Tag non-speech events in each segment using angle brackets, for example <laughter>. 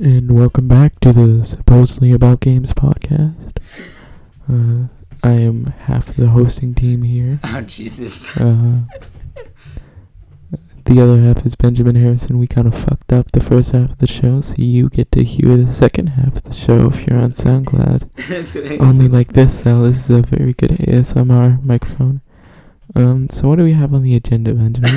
and welcome back to the supposedly about games podcast. Uh, I am half of the hosting team here. <laughs> Oh Jesus! Uh, the other half is Benjamin Harrison. We kind of fucked up the first half of the show, so you get to hear the second half of the show if you're on SoundCloud. <laughs> Only like this, though. This is a very good ASMR microphone. Um, so what do we have on the agenda, Benjamin?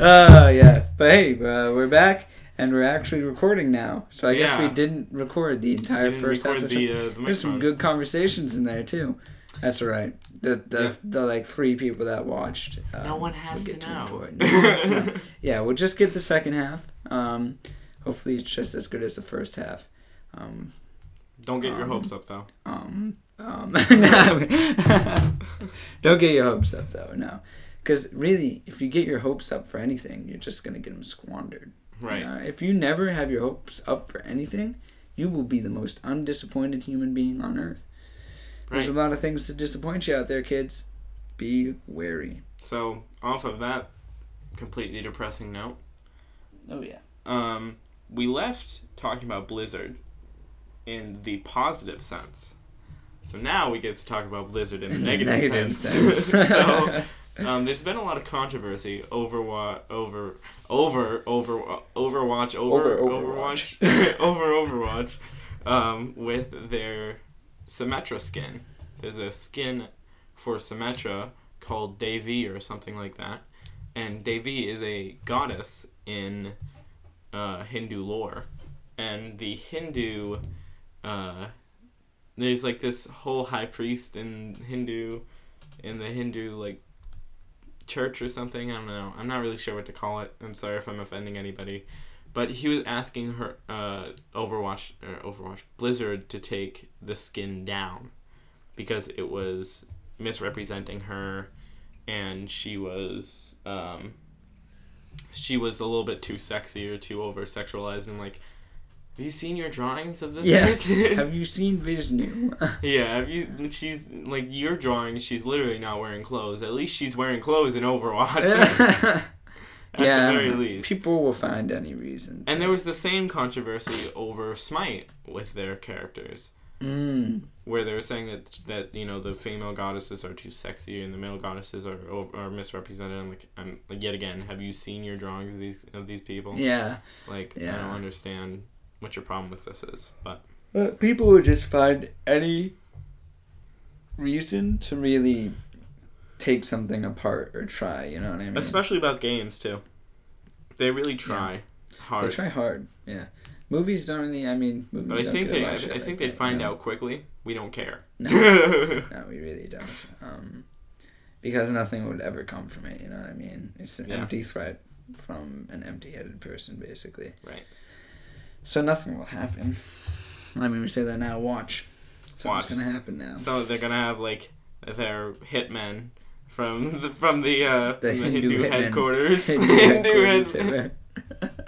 Oh <laughs> yeah, but hey, uh, we're back and we're actually recording now. So I guess we didn't record the entire first half of the uh, the There's some good conversations in there too. That's all right. The the, Yeah. the like three people that watched. Um, No one has will to know. No has to know. Yeah, we'll just get the second half. Um, hopefully it's just as good as the first half. Um, Don't get your Um, hopes up though. um, um, <laughs> <laughs> don't get your hopes up though. No, because really, if you get your hopes up for anything, you're just gonna get them squandered. You Right. know? If you never have your hopes up for anything, you will be the most undisappointed human being on earth. There's a lot of things to disappoint you out there, kids. Be wary. So off of that completely depressing note, Oh yeah. um, we left talking about Blizzard in the positive sense. So now we get to talk about Blizzard in the <laughs> negative, sense. <laughs> so <laughs> um, there's been a lot of controversy over what over over over Overwatch over Over Overwatch. <laughs> Over Overwatch um, with their Symmetra skin. There's a skin for Symmetra called Devi or something like that, and Devi is a goddess in uh, Hindu lore, and the Hindu uh, there's like this whole high priest in Hindu in the Hindu like church or something. I don't know. I'm not really sure what to call it. I'm sorry if I'm offending anybody. But he was asking her uh, Overwatch or Overwatch Blizzard to take the skin down because it was misrepresenting her and she was um, she was a little bit too sexy or too over sexualized and like have you seen your drawings of this Yeah. person? have you seen Vishnu? <laughs> Yeah, have you? She's like your drawing. She's literally not wearing clothes. At least she's wearing clothes in Overwatch. <laughs> <laughs> At yeah. the very least. People will find any reason. To, And there was the same controversy over Smite with their characters, Mm. where they were saying that that you know the female goddesses are too sexy and the male goddesses are are misrepresented. I'm like, I'm like, yet again, have you seen your drawings of these of these people? Yeah. Like, I don't understand what your problem with this is, but Uh, people would just find any reason to really take something apart or try. You know what I mean? especially about games too. They really try hard. They try hard. Yeah. Movies don't really. I mean, movies. But I don't think they, lot I, of shit I like think they that, find you know? out quickly. We don't care. No. <laughs> No, we really don't. Um, because nothing would ever come from it. You know what I mean? It's an Yeah. empty threat from an empty-headed person, basically. Right. So nothing will happen. I mean, we say that now. Watch. Something's Watch. gonna happen now. so they're gonna have like their hitmen from the, from the uh, The from the Hindu Hindu, headquarters. Hindu <laughs> Hindu headquarters,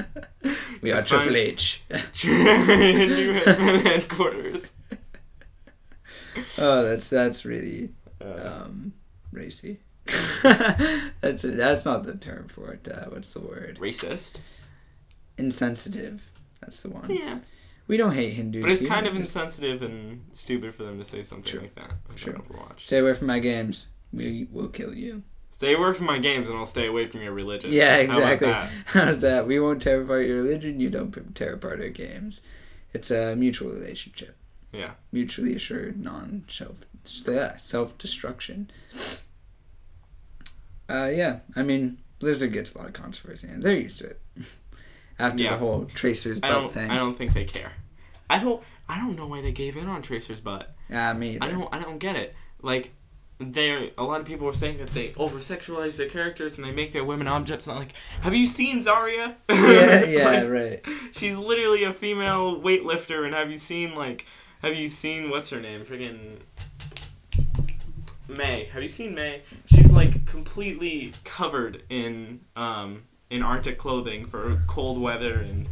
<laughs> we are Triple H. <laughs> Hindu headmen headquarters. Oh, that's that's really Uh, um, racy. that's that's not the term for it. Uh, what's the word? racist. Insensitive. That's the one. Yeah. We don't hate Hindus. But it's here, kind of just insensitive and stupid for them to say something True. like that. about True. Overwatch. Stay away from my games. We will kill you. Stay away from my games, and I'll stay away from your religion. Yeah, How about exactly. that? <laughs> How's that? We won't tear apart your religion. You don't tear apart our games. It's a mutual relationship. Yeah. Mutually assured, non self destruction. Uh, yeah. I mean, Blizzard gets a lot of controversy, and they're used to it. After Yeah. the whole Tracer's butt thing. I don't think they care. I don't. I don't know why they gave in on Tracer's butt. Yeah, me either. I don't. I don't get it. Like, they a lot of people were saying that they over sexualize their characters and they make their women objects. And I'm like, have you seen Zarya? yeah, <laughs> yeah, Like, right. She's literally a female weightlifter, and have you seen like, have you seen what's her name? Friggin' Mei. Have you seen Mei? She's like completely covered in um in Arctic clothing for cold weather and.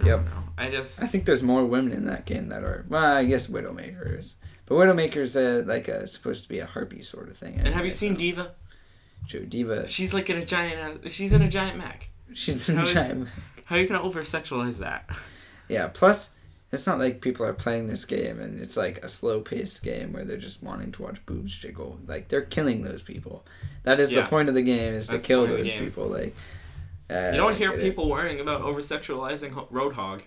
I Yep. don't know. I just I think there's more women in that game that are. Well, I guess Widowmaker is. But Widowmaker's uh, like a, supposed to be a harpy sort of thing. and have you seen so- D.Va? True, D.Va. She's like in a giant. She's in a giant mech. She's in How is giant. How are you gonna over sexualize that? <laughs> Yeah. Plus, it's not like people are playing this game and it's like a slow paced game where they're just wanting to watch boobs jiggle. Like they're killing those people. That is Yeah. the point of the game is to That's the kill point of the those people. Like. Uh, You don't hear it. people worrying about over sexualizing ho- Roadhog.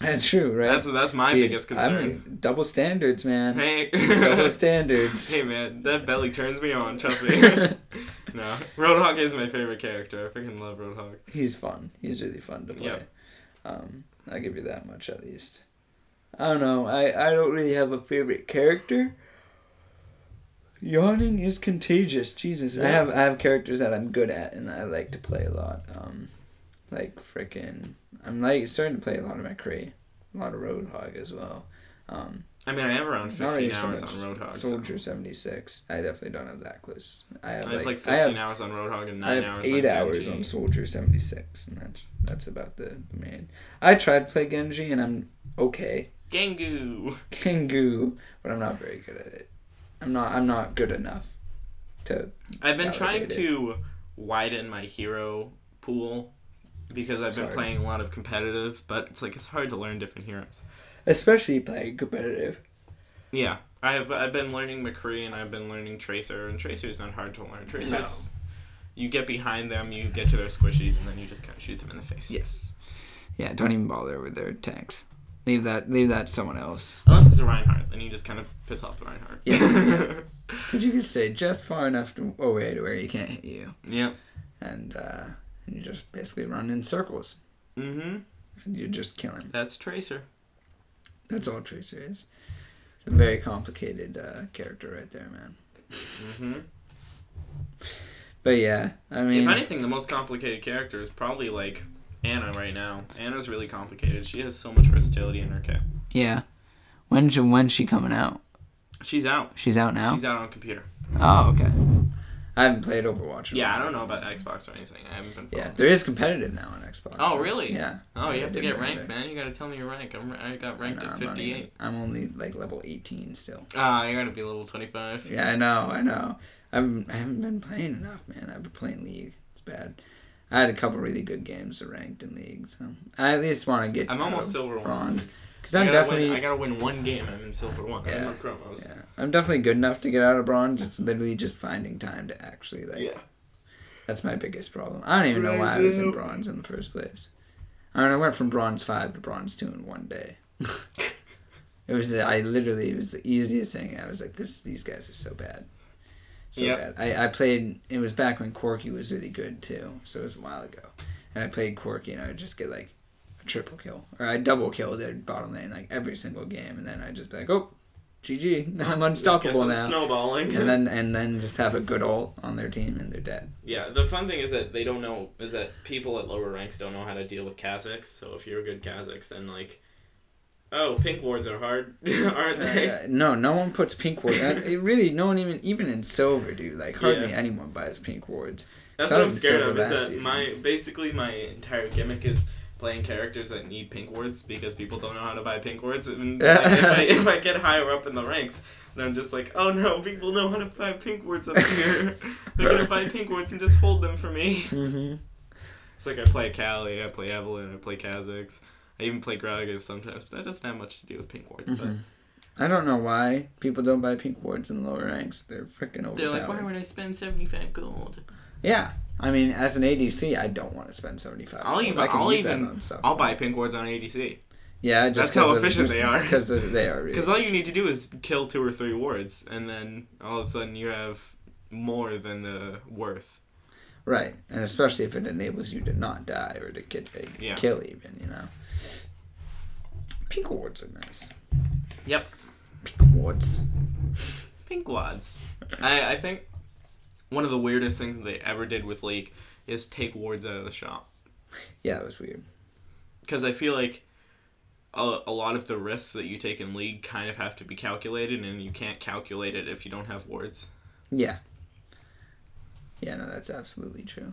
That's true, right? That's that's my Jeez, biggest I concern. mean, double standards, man. Hey, double <laughs> standards. hey man, that belly turns me on. Trust me. <laughs> no, Roadhog is my favorite character. I freaking love Roadhog. He's fun. He's really fun to play. Yep. Um, I'll give you that much at least. I don't know. I, I don't really have a favorite character. Yawning is contagious. Jesus, I have I have characters that I'm good at and I like to play a lot. Um, like frickin' I'm like starting to play a lot of McCree, a lot of Roadhog as well. Um, I mean, I have around not really 15 so hours much on Roadhog. so- Soldier seventy six. I definitely don't have that close. I have I have like, like I 15 have hours on Roadhog and 9 I have hours eight on hours on Soldier seventy six, and that's that's about the, the main. I tried to play Genji, and I'm okay, Gengu. Kengu, but I'm not very good at it. I'm not I'm not good enough to. I've been trying to widen my hero pool because I've It's been hard. playing a lot of competitive, but it's like it's hard to learn different heroes. Especially playing competitive. Yeah, I've I've been learning McCree and I've been learning Tracer, and Tracer's not hard to learn. Tracer's you get behind them, you get to their squishies, and then you just kind of shoot them in the face. Yes. Yeah, don't even bother with their tanks. Leave that leave that to someone else. Unless it's a Reinhardt, then you just kind of piss off the Reinhardt. Yeah, <laughs> Because you can stay just far enough to, away to where he can't hit you, yeah. and uh, and you just basically run in circles, Mm-hmm. and you just kill him. That's Tracer. That's all Tracer is. It's a very complicated uh, character right there, man. Mm-hmm. But yeah, I mean, if anything, the most complicated character is probably like Ana right now. Ana's really complicated. She has so much versatility in her kit. yeah. When she, when's she coming out? She's out. She's out now. She's out on computer. oh, okay. I haven't played Overwatch. Yeah, I don't know about Xbox or anything. I haven't been. Yeah, there is competitive now on Xbox. Oh, really? Yeah. Oh, you I have to get ranked, either. man. You gotta tell me your rank. I'm, I got ranked I know, at I'm 58. even- I'm only like level 18 still. Ah, you gotta be level 25. Yeah, I know, I know. I'm, I haven't been playing enough, man. I've been playing League. It's bad. I had a couple really good games ranked in League, so I at least want to get. I'm almost silver one. bronze because I I'm gotta definitely. Win, I gotta win one game. I'm in silver one. I'm Yeah. promos. yeah, I'm definitely good enough to get out of bronze. It's literally just finding time to actually like. Yeah. That's my biggest problem. I don't even know why I was in bronze in the first place. I mean, I went from bronze five to bronze two in one day. <laughs> it was I literally it was the easiest thing. I was like, this these guys are so bad, so Yep. bad. I I played. It was back when Corki was really good too, so it was a while ago. And I played Corki, and I would just get like a triple kill, or I double kill their bottom lane like every single game, and then I just be like, oh, GG, <laughs> I'm unstoppable I'm now. Snowballing. And then <laughs> and then just have a good ult on their team, and they're dead. yeah, the fun thing is that they don't know is that people at lower ranks don't know how to deal with Kha'Zix. So if you're a good Kha'Zix, then like, oh, pink wards are hard, <laughs> aren't they? Uh, no, no one puts pink wards. Uh, really, no one even even in silver, dude. Like hardly Yeah. anyone buys pink wards. That's what I'm scared of. Is that season. my basically my entire gimmick is playing characters that need pink wards because people don't know how to buy pink wards. And <laughs> like, if, I, if I get higher up in the ranks, then I'm just like, oh no, people know how to buy pink wards up here. <laughs> They're gonna buy pink wards and just hold them for me. Mm-hmm. It's like I play Kali, I play Evelynn, I play Kha'Zix. I even play Gragas sometimes, but that doesn't have much to do with pink wards. Mhm. I don't know why people don't buy pink wards in the lower ranks. They're freaking overpowered. they're like, why would I spend seventy five gold? Yeah, I mean, as an ADC, I don't want to spend seventy five. I'll even- I can I'll even-. I'll buy pink wards on ADC. Yeah, just That's how efficient just they are. Because they are. <laughs> Because all you need to do is kill two or three wards, and then all of a sudden you have more than the worth. Right, and especially if it enables you to not die or to get a Yeah. kill, even you know. Pink wards are nice. Yep. Pink wards. Pink wads. I, I think one of the weirdest things that they ever did with League is take wards out of the shop. Yeah, it was weird. Because I feel like a, a lot of the risks that you take in League kind of have to be calculated, and you can't calculate it if you don't have wards. Yeah. Yeah, no, that's absolutely true.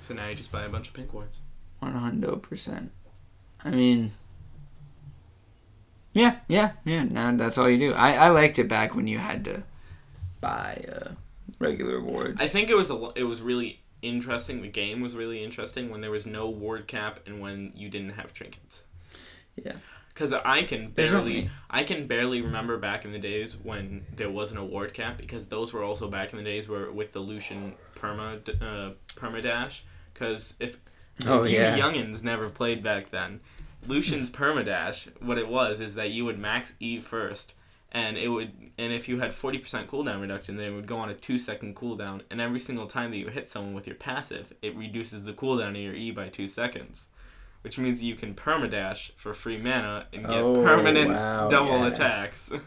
So now you just buy a bunch of pink wards. One hundred percent. I mean, yeah, yeah, yeah. Now that's all you do. I I liked it back when you had to buy uh, regular awards. I think it was a it was really interesting. The game was really interesting when there was no ward cap and when you didn't have trinkets. Yeah. Because I can barely, I can barely remember back in the days when there wasn't a ward cap because those were also back in the days where with the Lucian perma uh, perma dash. Because if, Oh, you yeah. youngins never played back then, Lucian's permadash, what it was is that you would max E first, and it would, and if you had forty percent cooldown reduction, then it would go on a two second cooldown, and every single time that you hit someone with your passive, it reduces the cooldown of your E by two seconds, which means you can permadash for free mana and get Oh, permanent wow, double yeah. attacks. <laughs>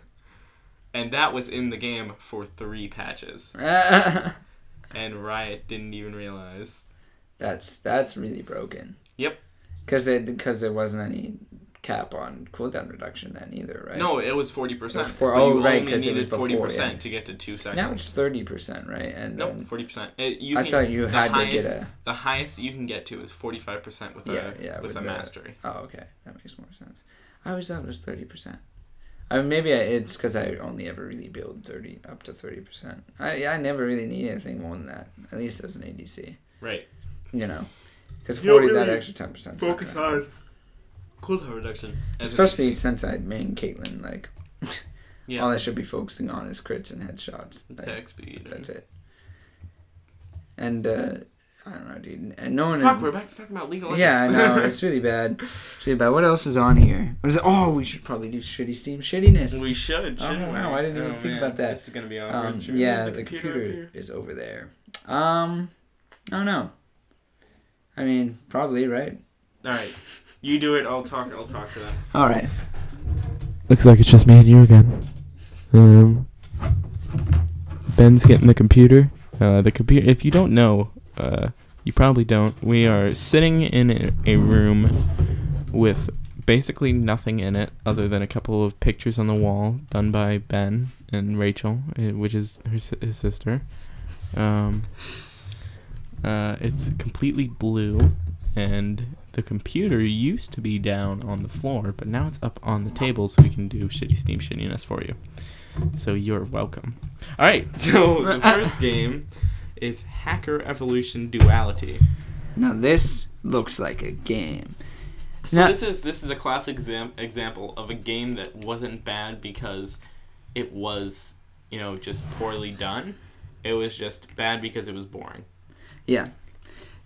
And that was in the game for three patches, <laughs> and Riot didn't even realize. that's that's really broken. Yep. Because it because there wasn't any cap on cooldown reduction then either, right? No, it was forty percent. It was for- oh, you right, only 'cause it was needed forty before, percent yeah. to get to two seconds. Now it's thirty percent, right? And no, then forty percent. You I can- thought you the had to get highest- a. The highest you can get to is forty five percent with a Yeah, yeah, with, with a the- mastery. Oh, okay, that makes more sense. I always thought it was thirty percent. I mean, maybe I, it's because I only ever really build thirty up to thirty percent. I I never really need anything more than that. At least as an ADC, Right. you know, because You don't forty that extra ten percent. Focus on cooldown reduction. Especially since I main Caitlyn, like <laughs> yeah. all I should be focusing on is crits and headshots. Like, attack speed. that's it. And uh, I don't know, dude. And no one. Fuck, we're back to talking about League of Legends. Yeah, I know. <laughs> It's really bad. It's really bad. What else is on here? What is it? Oh, we should probably do shitty Steam shittiness. we should. Oh, wow. I didn't even Oh, think man, about that. This is gonna be awkward. Um, yeah, move the up computer is over there. Um, I don't know. I mean, probably right. All right, you do it. I'll talk. I'll talk to them. All right. Looks like it's just me and you again. Um, Ben's getting the computer. Uh, the computer. If you don't know, uh, you probably don't. We are sitting in a, a room with basically nothing in it other than a couple of pictures on the wall done by Ben and Rachel, eh, which is her his sister. Um, uh, it's completely blue, and the computer used to be down on the floor, but now it's up on the table, so we can do shitty Steam shittiness for you. So you're welcome. All right, <laughs> so the <laughs> first game is Hacker Evolution Duality. Now this looks like a game. So Now- this is this is a classic exam- example of a game that wasn't bad because it was you know just poorly done. It was just bad because it was boring. Yeah.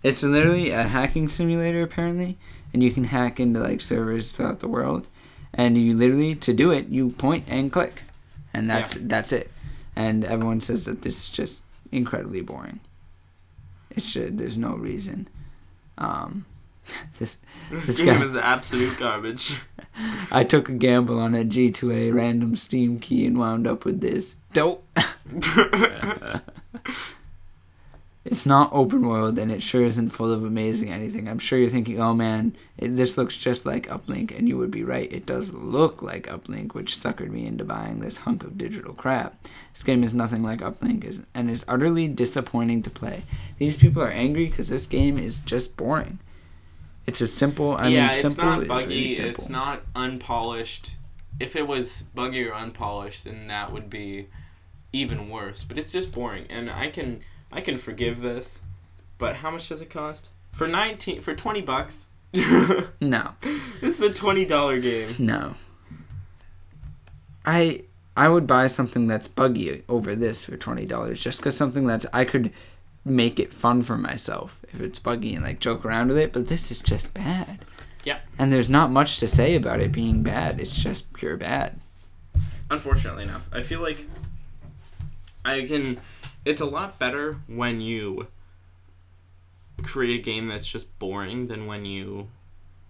It's literally a hacking simulator apparently, and you can hack into like servers throughout the world. And you literally to do it, you point and click. And that's that's it. And everyone says that this is just incredibly boring. It should. there's no reason. Um <laughs> this This, This game guy- is absolute garbage. <laughs> I took a gamble on a G2A random Steam key and wound up with this. Dope. <laughs> It's not open world and it sure isn't full of amazing anything. I'm sure you're thinking, oh man, it, this looks just like Uplink, and you would be right. It does look like Uplink, which suckered me into buying this hunk of digital crap. This game is nothing like Uplink is, and is utterly disappointing to play. These people are angry because this game is just boring. It's as simple. I yeah, mean, it's simple not buggy. really it's not unpolished. If it was buggy or unpolished, then that would be even worse. But it's just boring, and I can I can forgive this. But how much does it cost? For nineteen for twenty bucks. <laughs> No. This is a twenty dollar game. no. I I would buy something that's buggy over this for twenty dollars, just because something that's I could make it fun for myself if it's buggy and like joke around with it. But this is just bad. Yeah. And there's not much to say about it being bad. It's just pure bad. Unfortunately enough, I feel like I can it's a lot better when you create a game that's just boring than when you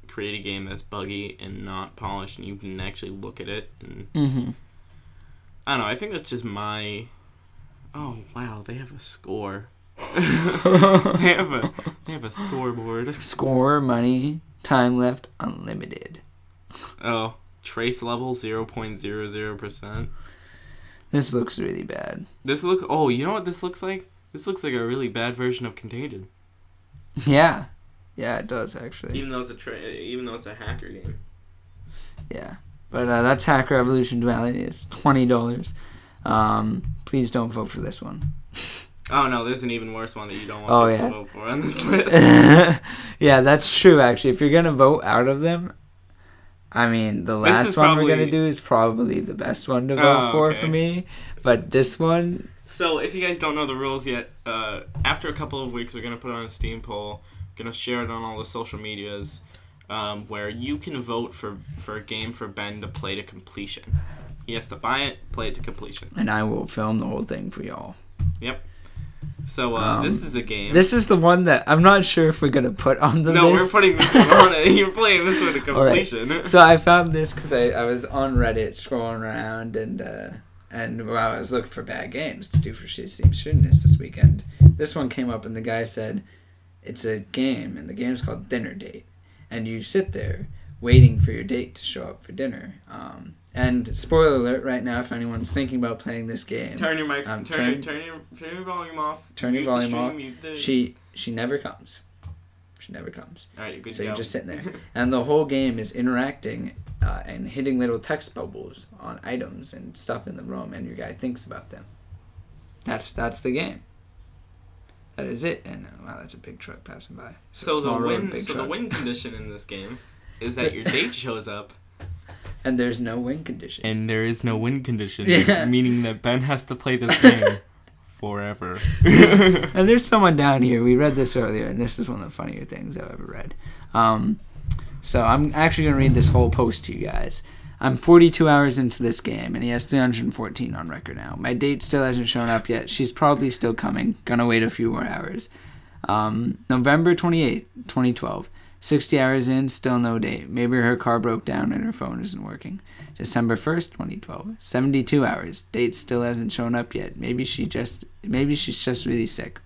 create a game that's buggy and not polished and you can actually look at it and mm-hmm. I don't know, I think that's just my Oh wow, they have a score. <laughs> they have a they have a scoreboard. Score, money, time left, unlimited. Oh, trace level 0.00%. This looks really bad. This looks. Oh, you know what this looks like? This looks like a really bad version of Contagion. Yeah. Yeah, it does actually. Even though it's a tra- even though it's a hacker game. Yeah. But uh, that's Hacker Evolution Duality. It's twenty dollars. Um, please don't vote for this one. <laughs> Oh no, there's an even worse one that you don't want Oh, people yeah. to vote for on this <laughs> list. <laughs> yeah, that's true. Actually, if you're gonna vote out of them, I mean, the last one we're gonna do is probably the best one to vote Oh, for okay. for me. But this one, So, if you guys don't know the rules yet, uh, after a couple of weeks, we're gonna put on a Steam poll. Gonna share it on all the social medias, um, where you can vote for for a game for Ben to play to completion. He has to buy it, play it to completion. and I will film the whole thing for y'all. So, uh, Um, this is a game. This is the one that I'm not sure if we're gonna put on the no, list. we're putting this one on it. <laughs> You're playing this one to All right. completion. <laughs> so I found this because I, I was on Reddit scrolling around and uh, and while I was looking for bad games to do for Shit Seems this weekend, this one came up and the guy said it's a game and the game's called Dinner Date, and you sit there waiting for your date to show up for dinner. Um, and spoiler alert right now, if anyone's thinking about playing this game, Turn your mic. Um, turn, your, turn- turn your turn your volume off. Turn your volume stream, off. the- she she never comes. She never comes. All right, good so you're just sitting there, <laughs> and the whole game is interacting uh, and hitting little text bubbles on items and stuff in the room, and your guy thinks about them. That's that's the game. That is it. And uh, wow, that's a big truck passing by. It's So the win, so the win condition in this <laughs> game is that your date <laughs> shows up, and there's no win condition. and there is no win condition, Yeah. <laughs> meaning that Ben has to play this game <laughs> forever. <laughs> And there's someone down here. We read this earlier, and this is one of the funnier things I've ever read. Um, so I'm actually going to read this whole post to you guys. I'm 42 hours into this game, and he has 314 on record now. My date still hasn't shown up yet. She's probably still coming. Gonna wait a few more hours. Um, November 28th, 2012. 60 hours in, still no date. Maybe her car broke down and her phone isn't working. December 1st, 2012. 72 hours. Date still hasn't shown up yet. Maybe she just maybe she's just really sick.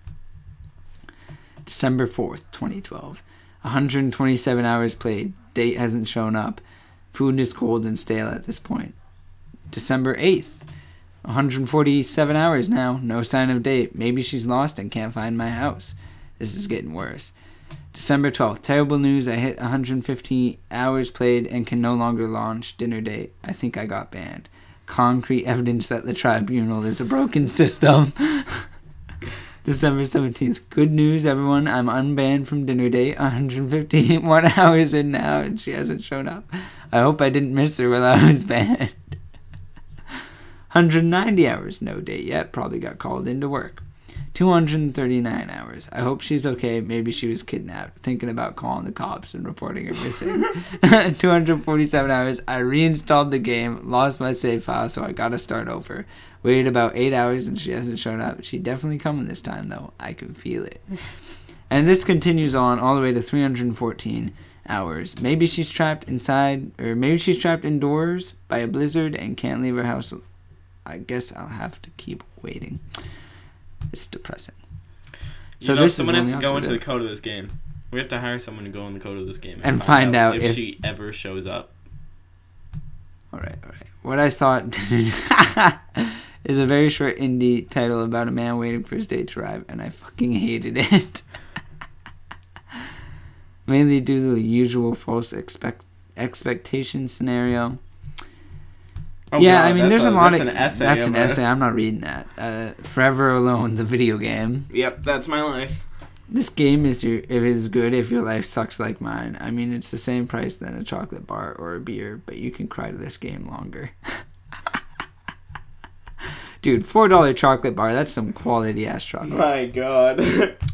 December 4th, 2012. 127 hours played. Date hasn't shown up. Food is cold and stale at this point. December 8th. 147 hours now. No sign of date. Maybe she's lost and can't find my house. This is getting worse. December 12th. Terrible news. I hit 150 hours played and can no longer launch dinner date. I think I got banned. Concrete evidence that the tribunal is a broken system. <laughs> December 17th. Good news, everyone. I'm unbanned from dinner date. 151 <laughs> hours in now, and she hasn't shown up. I hope I didn't miss her while I was <laughs> banned. 190 hours, no date yet. Probably got called into work. 239 hours. I hope she's okay. Maybe she was kidnapped. Thinking about calling the cops and reporting her missing. <laughs> 247 hours. I reinstalled the game, lost my save file, so I gotta start over. Waited about 8 hours and she hasn't shown up. She definitely coming this time, though. I can feel it. <laughs> And this continues on all the way to 314 hours. Maybe she's trapped inside, or maybe she's trapped indoors by a blizzard and can't leave her house. I guess I'll have to keep waiting. It's depressing. So this is someone one has to go into did. the code of this game. We have to hire someone to go in the code of this game And find out if, if- she ever shows up. All right, all right. What I thought <laughs> is a very short indie title about a man waiting for his date to arrive, and I fucking hated it. <laughs> Mainly due to the usual false expect expectation scenario. Oh, yeah, I mean, there's a, lot that's of an essay. that's an essay. I'm not reading that. Uh, Forever Alone, the video game. Yep, that's my life. This game is your if is good if your life sucks like mine. I mean, it's the same price than a chocolate bar or a beer, but you can cry to this game longer. <laughs> Dude, four dollar chocolate bar. That's some quality ass chocolate. My God. <laughs>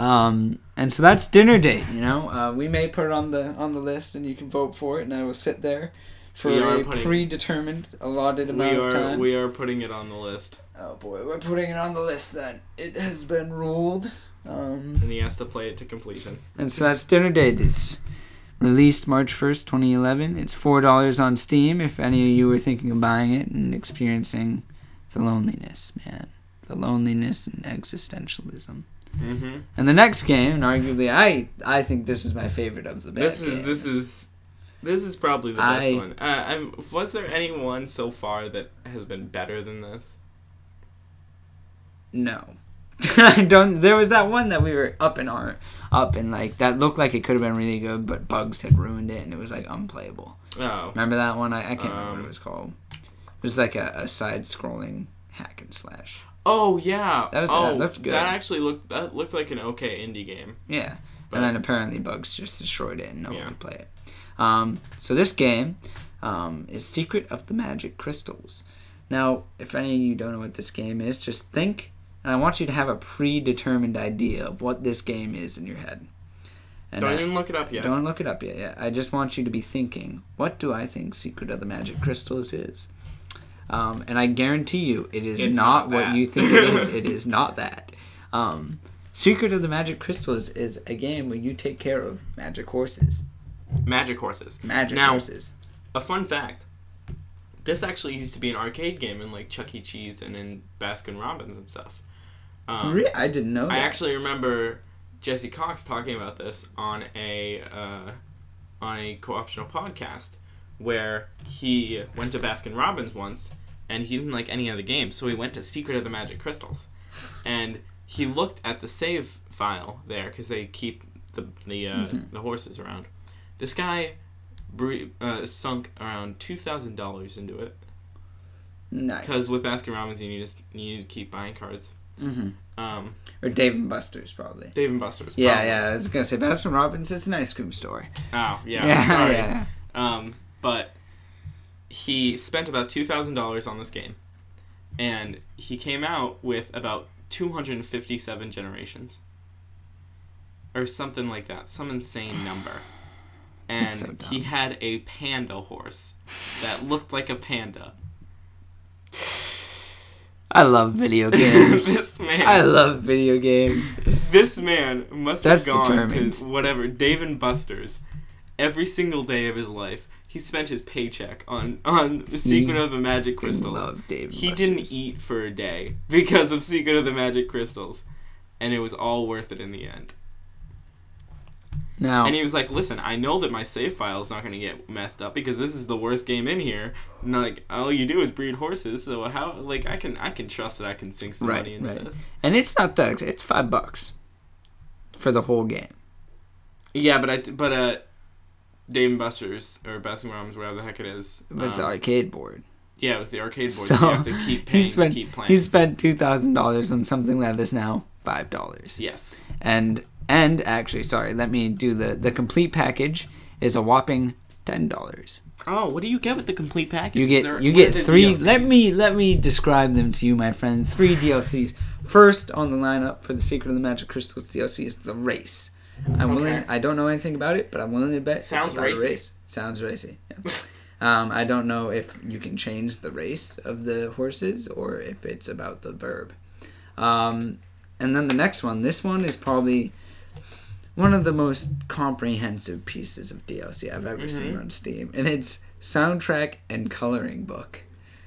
Um, and so that's dinner date. You know, uh, we may put it on the on the list, and you can vote for it, and I will sit there for We are a putting- predetermined allotted we amount of time. we are putting it on the list, oh boy, we're putting it on the list. Then it has been ruled. Um, and he has to play it to completion. And so that's Dinner Date. It's released March 1st, 2011. It's $4 on Steam if any of you were thinking of buying it and experiencing the loneliness, man. The loneliness and existentialism. Mm-hmm. And the next game, and arguably, I I think this is my favorite of the bad This is this is this is probably the best one. Uh, I'm, was there any one so far that has been better than this? No. <laughs> I don't. There was that one that we were up in our up and like that looked like it could have been really good, but bugs had ruined it and it was like unplayable. Oh, Remember that one? I, I can't remember what Um, it was called. It was like a, a side scrolling hack and slash. Oh yeah. That was- oh, that looked good. That actually looked that looked like an okay indie game. Yeah. But- and then apparently bugs just destroyed it and no Yeah. one could play it. Um, so this game um, is Secret of the Magic Crystals. Now, if any of you don't know what this game is, just think, and I want you to have a predetermined idea of what this game is in your head. And Don't I- even look it up yet. don't look it up yet. Yeah, I just want you to be thinking, what do I think Secret of the Magic Crystals is? Um, and I guarantee you, it is It's not, not what you think it is. <laughs> It is not that. Um, Secret of the Magic Crystals is a game where you take care of magic horses. Magic horses. Magic Now- horses. A fun fact. This actually used to be an arcade game in like Chuck E. Cheese and in Baskin Robbins and stuff. Um, Re- I didn't know that. I actually remember Jesse Cox talking about this on a uh, on a co-optional podcast where he went to Baskin Robbins once and he didn't like any of the games, so he went to Secret of the Magic Crystals, and he looked at the save file there because they keep the the uh, Mm-hmm. the horses around. This guy uh, sunk around two thousand dollars into it nice. because with Baskin Robbins you need to you need to keep buying cards. hmm Um, Or Dave and Buster's, probably. Dave and Buster's. Yeah, probably. yeah. I was gonna say Baskin Robbins is an ice cream store. Oh yeah, <laughs> yeah, sorry. yeah. Um, but he spent about two thousand dollars on this game, and he came out with about two hundred and fifty-seven generations, or something like that, some insane number. And so he had a panda horse that looked like a panda. I love video <laughs> games. this man, I love video games. this man must That's have gone determined. to whatever Dave and Buster's every single day of his life. He spent his paycheck on on the Secret of the Magic Crystals. love Dave and he Buster's. didn't eat for a day because of Secret of the Magic Crystals, and it was all worth it in the end. Now, And he was like, "Listen, I know that my save file is not going to get messed up because this is the worst game in here. And like, all you do is breed horses, so how? Like, I can I can trust that I can sink some Right, money into right. this. and it's not that. It's five bucks for the whole game. Yeah, but I but uh, Dave and Buster's or Baskin Robbins, whatever the heck it is. It was the um, arcade board. yeah, with the arcade board, So, you have to keep <laughs> He paying to spent keep playing. he spent two thousand dollars on something that is now five dollars. yes. And and actually, sorry, let me do the the complete package is a whopping ten dollars. Oh, what do you get with the complete package? You get there- you get three. DLCs? Let me let me describe them to you, my friend. Three DLCs. First on the lineup for the Secret of the Magic Crystals DLC is the race. I'm willing. I don't know anything about it, but I'm willing to bet Sounds it's about racy. a race. Sounds racy. Yeah. um, I don't know if you can change the race of the horses or if it's about the verb. Um, and then the next one. This one is probably one of the most comprehensive pieces of DLC I've ever seen Mhm. on Steam, and it's soundtrack and coloring book.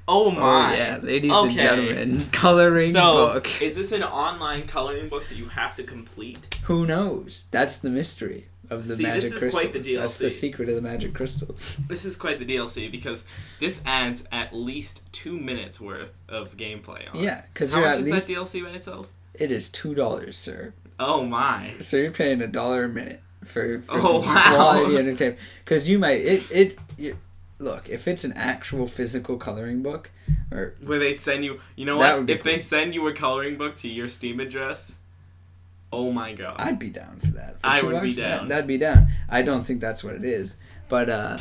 Oh my! Oh yeah, ladies and gentlemen, <laughs> coloring So, book. is this an online coloring book that you have to complete? Who knows? That's the mystery of the See, this magic is crystals. quite the DLC. That's the secret of the magic crystals. <laughs> This is quite the DLC because this adds at least two minutes worth of gameplay on. Yeah, because How you're much at is least that DLC by itself? it is two dollars, sir. Oh my! So you're paying a dollar a minute for, for Oh, some wow. quality entertainment. Because you might it it you, look if it's an actual physical coloring book or Where they send you, you know what? would If they send you a coloring book to your Steam address, oh my god! I'd be down for that. For I would be bucks, that- down. that'd be down. I don't think that's what it is, but uh,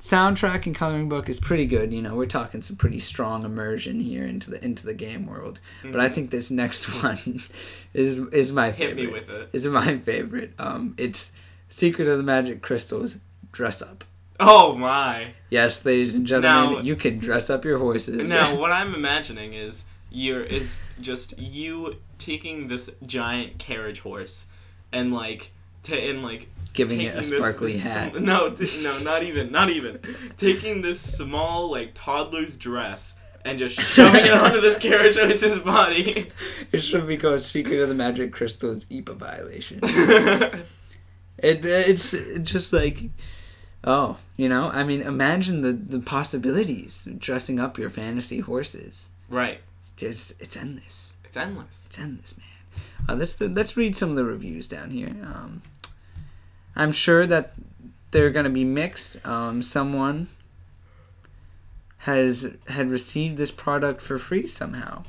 soundtrack and coloring book is pretty good. You know, we're talking some pretty strong immersion here into the into the game world. But I Mhm. think this next <laughs> one is is my favorite. Hit me with it. Is my favorite. Um, it's Secret of the Magic Crystals dress up. Oh my! Yes, ladies and gentlemen, Now- you can dress up your horses. Now, <laughs> what I'm imagining is you're is just you taking this giant carriage horse, and like, to and like giving it a this- sparkly this hat. sm- no, t- no, not even, not even. Taking this small like toddler's dress and just shoving it <laughs> onto this carriage horse's body. <laughs> It should be called Secret of the Magic Crystals EPA violation. <laughs> It it's just like, oh, you know, I mean, imagine the the possibilities dressing up your fantasy horses. right. It's it's endless. It's endless. It's endless, man. Uh, let's let's read some of the reviews down here. Um, I'm sure that they're gonna be mixed. Um, someone has had received this product for free somehow.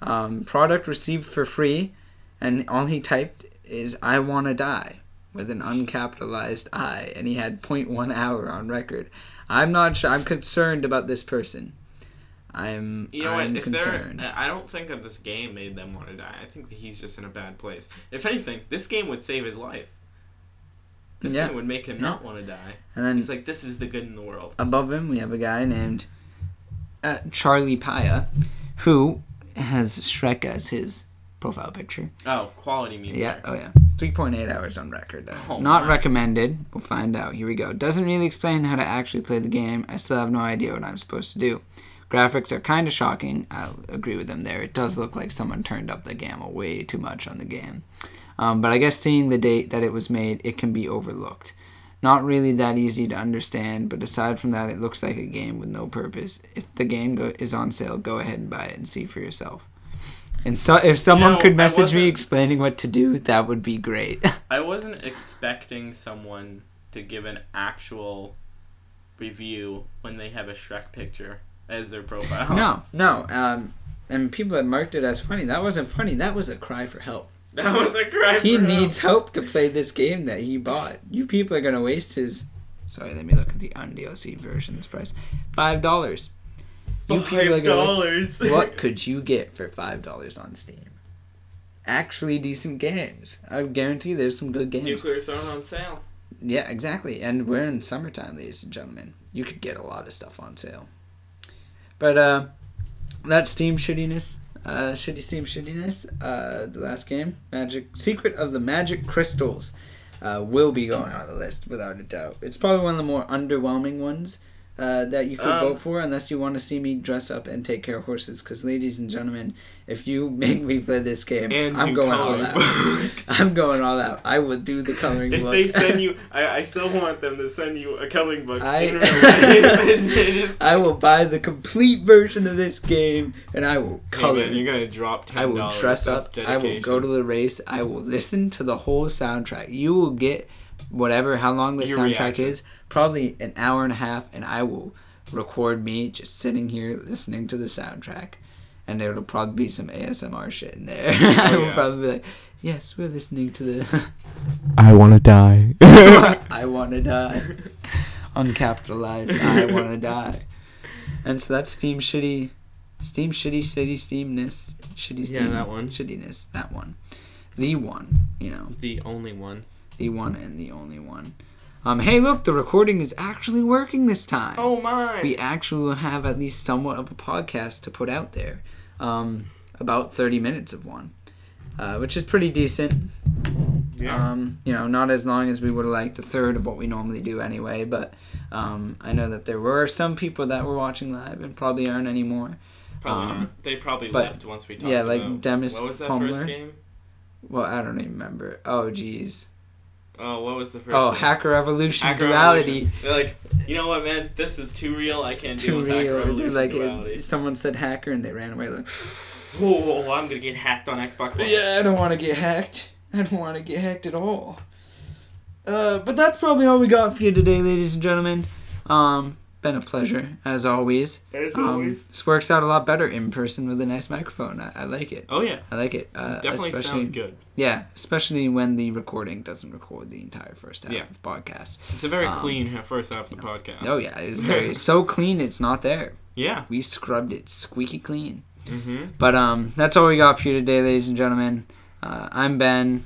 Um, product received for free, and all he typed is "I wanna die" with an uncapitalized I, and he had 0.1 hour on record. I'm not sure. I'm concerned about this person. I'm. You know I'm what? If concerned. I don't think that this game made them want to die. I think that he's just in a bad place. If anything, this game would save his life. This Yeah. would make him Yeah. not want to die. and then He's like, this is the good in the world. above him we have a guy named uh, Charlie Paya, who has Shrek as his profile picture. Oh, quality memes. Yeah. Oh yeah. <laughs> 3.8 hours on record. Oh, Not my. recommended. We'll find out. Here we go. Doesn't really explain how to actually play the game. I still have no idea what I'm supposed to do. Graphics are kind of shocking. I'll agree with them there. It does look like someone turned up the gamma way too much on the game. Um, but I guess seeing the date that it was made, it can be overlooked. Not really that easy to understand, but aside from that, it looks like a game with no purpose. If the game go- is on sale, go ahead and buy it and see for yourself. And so, if someone know, could message me explaining what to do, that would be great. <laughs> I wasn't expecting someone to give an actual review when they have a Shrek picture as their profile. no, no. Um, and people had marked it as funny. That wasn't funny. That was a cry for help. That was a cry He needs help to play this game that he bought. You people are gonna waste his. Sorry, let me look at the un-DLC version's price. Five dollars. You people are Five dollars. What <laughs> could you get for five dollars on Steam? Actually, decent games. I guarantee there's some good games. Nuclear Throne on sale. Yeah, exactly. And we're in summertime, ladies and gentlemen. You could get a lot of stuff on sale. But uh that Steam shittiness, uh shitty Steam shittiness, uh the last game, Magic Secret of the Magic Crystals, uh, will be going on the list without a doubt. It's probably one of the more underwhelming ones. Uh, that you could Um, vote for unless you want to see me dress up and take care of horses because ladies and gentlemen if you make me play this game i'm going all out <laughs> i'm going all out i will do the coloring If book they send you, <laughs> I, I still want them to send you a coloring book. I- in real life. They just- I will buy the complete version of this game and I will Hey, color. man, you're gonna drop ten I will dress up. I will go to the race. I will listen to the whole soundtrack. You will get whatever how long the Your soundtrack reaction. is, probably an hour and a half, and I will record me just sitting here listening to the soundtrack. And there will probably be some ASMR shit in there. <laughs> I oh, will yeah. probably be like, "Yes, we're listening to the <laughs> I want to die. I want to die." <laughs> Uncapitalized. I want to die. And so that's Steam shitty, Steam shitty city Steamness, shitty Yeah, Steam. that one. Shittiness. That one. The one. You know, The only one. the one and the only one. Um, hey, look, the recording is actually working this time. Oh my! We actually will have at least somewhat of a podcast to put out there. Um, about 30 minutes of one, uh, which is pretty decent. yeah. Um, you know, not as long as we would have liked, a third of what we normally do anyway. But um, I know that there were some people that were watching live and probably aren't anymore. probably um, not. They probably but- left once we talked yeah, like about Demis what was that first game? Well, I don't even remember. Oh, jeez. Oh, what was the first? Oh, game? Hacker Evolution Hacker Duality. Evolution. They're like, you know what, man? This is too real. I can't deal with Hacker real. They're Evolution like, Duality. it, someone said hacker and they ran away like, <sighs> Whoa, I'm gonna get hacked on Xbox Live. yeah, I don't want to get hacked. I don't want to get hacked at all. Uh, but that's probably all we got for you today, ladies and gentlemen. Um, been a pleasure as always. As Um, always. this works out a lot better in person with a nice microphone. I, I like it. Oh yeah, I like it. Uh, definitely especially, sounds good. Yeah, especially when the recording doesn't record the entire first half Yeah. of the podcast. It's a very Um, clean first half of the podcast. Oh yeah, it's very so clean. It's not there. Yeah. We scrubbed it squeaky clean. Mm-hmm. But um, that's all we got for you today, ladies and gentlemen. Uh, I'm Ben.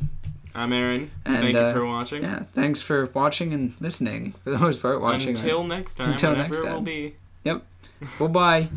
I'm Aaron. And, Thank uh, you for watching. Yeah, thanks for watching and listening. For the most part, watching. Until next time, Until next it will time. be. Bye bye. <laughs>